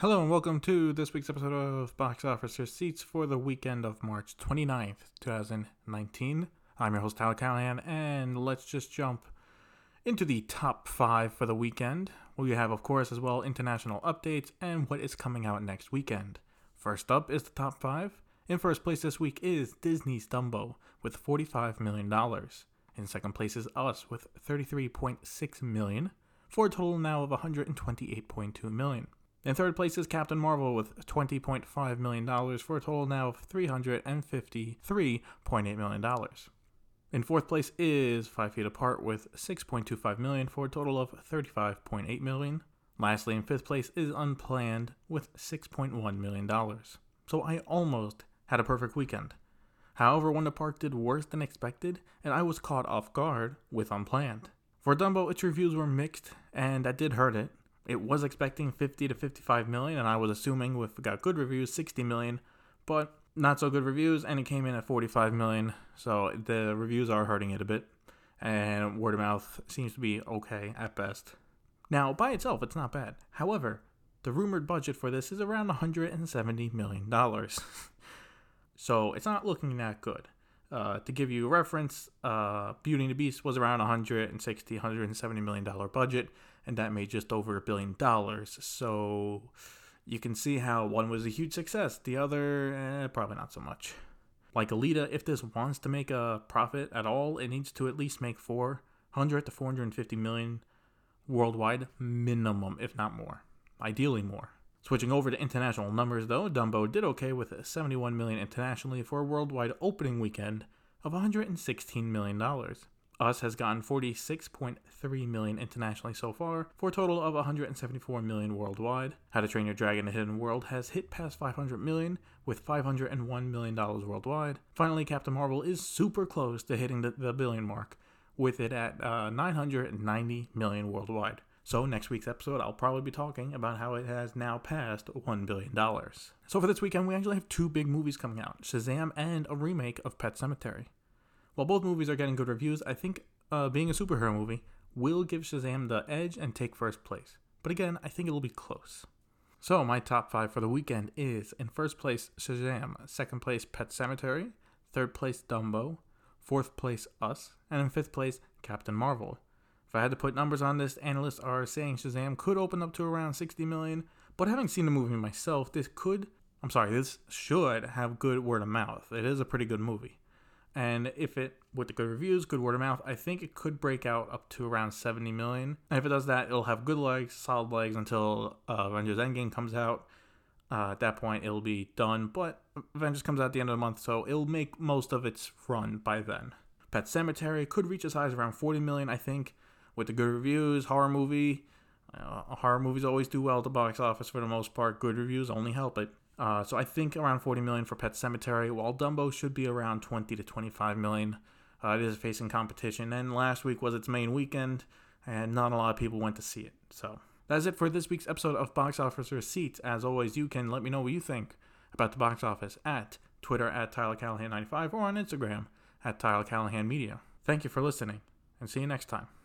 Hello and welcome to this week's episode of Box Office Receipts for the weekend of March 29th, 2019. I'm your host, Tyler Callahan, and let's just jump into the top five for the weekend. We have, of course, as well international updates and what is coming out next weekend. First up is the top five. In first place this week is Disney's Dumbo with $45 million. In second place is Us with 33.6 million, for a total now of $128.2 million. In third place is Captain Marvel with $20.5 million for a total now of $353.8 million. In fourth place is Five Feet Apart with 6.25 million for a total of 35.8 million. Lastly, in fifth place is Unplanned with $6.1 million. So I almost had a perfect weekend. However, Wonder Park did worse than expected, and I was caught off guard with Unplanned. For Dumbo, its reviews were mixed, and that did hurt it. It was expecting 50 to 55 million, and I was assuming with got good reviews, 60 million, but not so good reviews, and it came in at 45 million. So the reviews are hurting it a bit, and word of mouth seems to be okay at best. Now, by itself, it's not bad. However, the rumored budget for this is around 170 million dollars, so it's not looking that good. Uh, to give you a reference, uh, Beauty and the Beast was around 160, 170 million dollar budget, and that made just over a billion dollars. So you can see how one was a huge success, the other eh, probably not so much. Like Alita, if this wants to make a profit at all, it needs to at least make 400 to 450 million worldwide minimum, if not more. Ideally more. Switching over to international numbers though, Dumbo did okay with 71 million internationally for a worldwide opening weekend of 116 million dollars. Us has gotten 46.3 million internationally so far, for a total of 174 million worldwide. How to Train Your Dragon The Hidden World has hit past 500 million, with 501 million dollars worldwide. Finally, Captain Marvel is super close to hitting the, the billion mark, with it at uh, 990 million worldwide. So, next week's episode, I'll probably be talking about how it has now passed $1 billion. So, for this weekend, we actually have two big movies coming out Shazam and a remake of Pet Sematary. While both movies are getting good reviews, I think uh, being a superhero movie will give Shazam the edge and take first place. But again, I think it'll be close. So, my top five for the weekend is in first place, Shazam, second place, Pet Sematary, third place, Dumbo, fourth place, Us, and in fifth place, Captain Marvel. If I had to put numbers on this, analysts are saying Shazam could open up to around 60 million, but having seen the movie myself, this could, I'm sorry, this should have good word of mouth. It is a pretty good movie. And if it, with the good reviews, good word of mouth, I think it could break out up to around 70 million. And if it does that, it'll have good legs, solid legs until uh, Avengers Endgame comes out. Uh, at that point, it'll be done. But Avengers comes out at the end of the month, so it'll make most of its run by then. Pet Sematary could reach a size around 40 million, I think, with the good reviews. Horror movie, uh, horror movies always do well at the box office for the most part. Good reviews only help it. Uh, so I think around 40 million for Pet Sematary, while Dumbo should be around 20 to 25 million. Uh, it is facing competition, and last week was its main weekend, and not a lot of people went to see it. So that's it for this week's episode of Box Office Receipts. As always, you can let me know what you think about the box office at Twitter at Tyler Callahan95 or on Instagram at Tyler Callahan Media. Thank you for listening, and see you next time.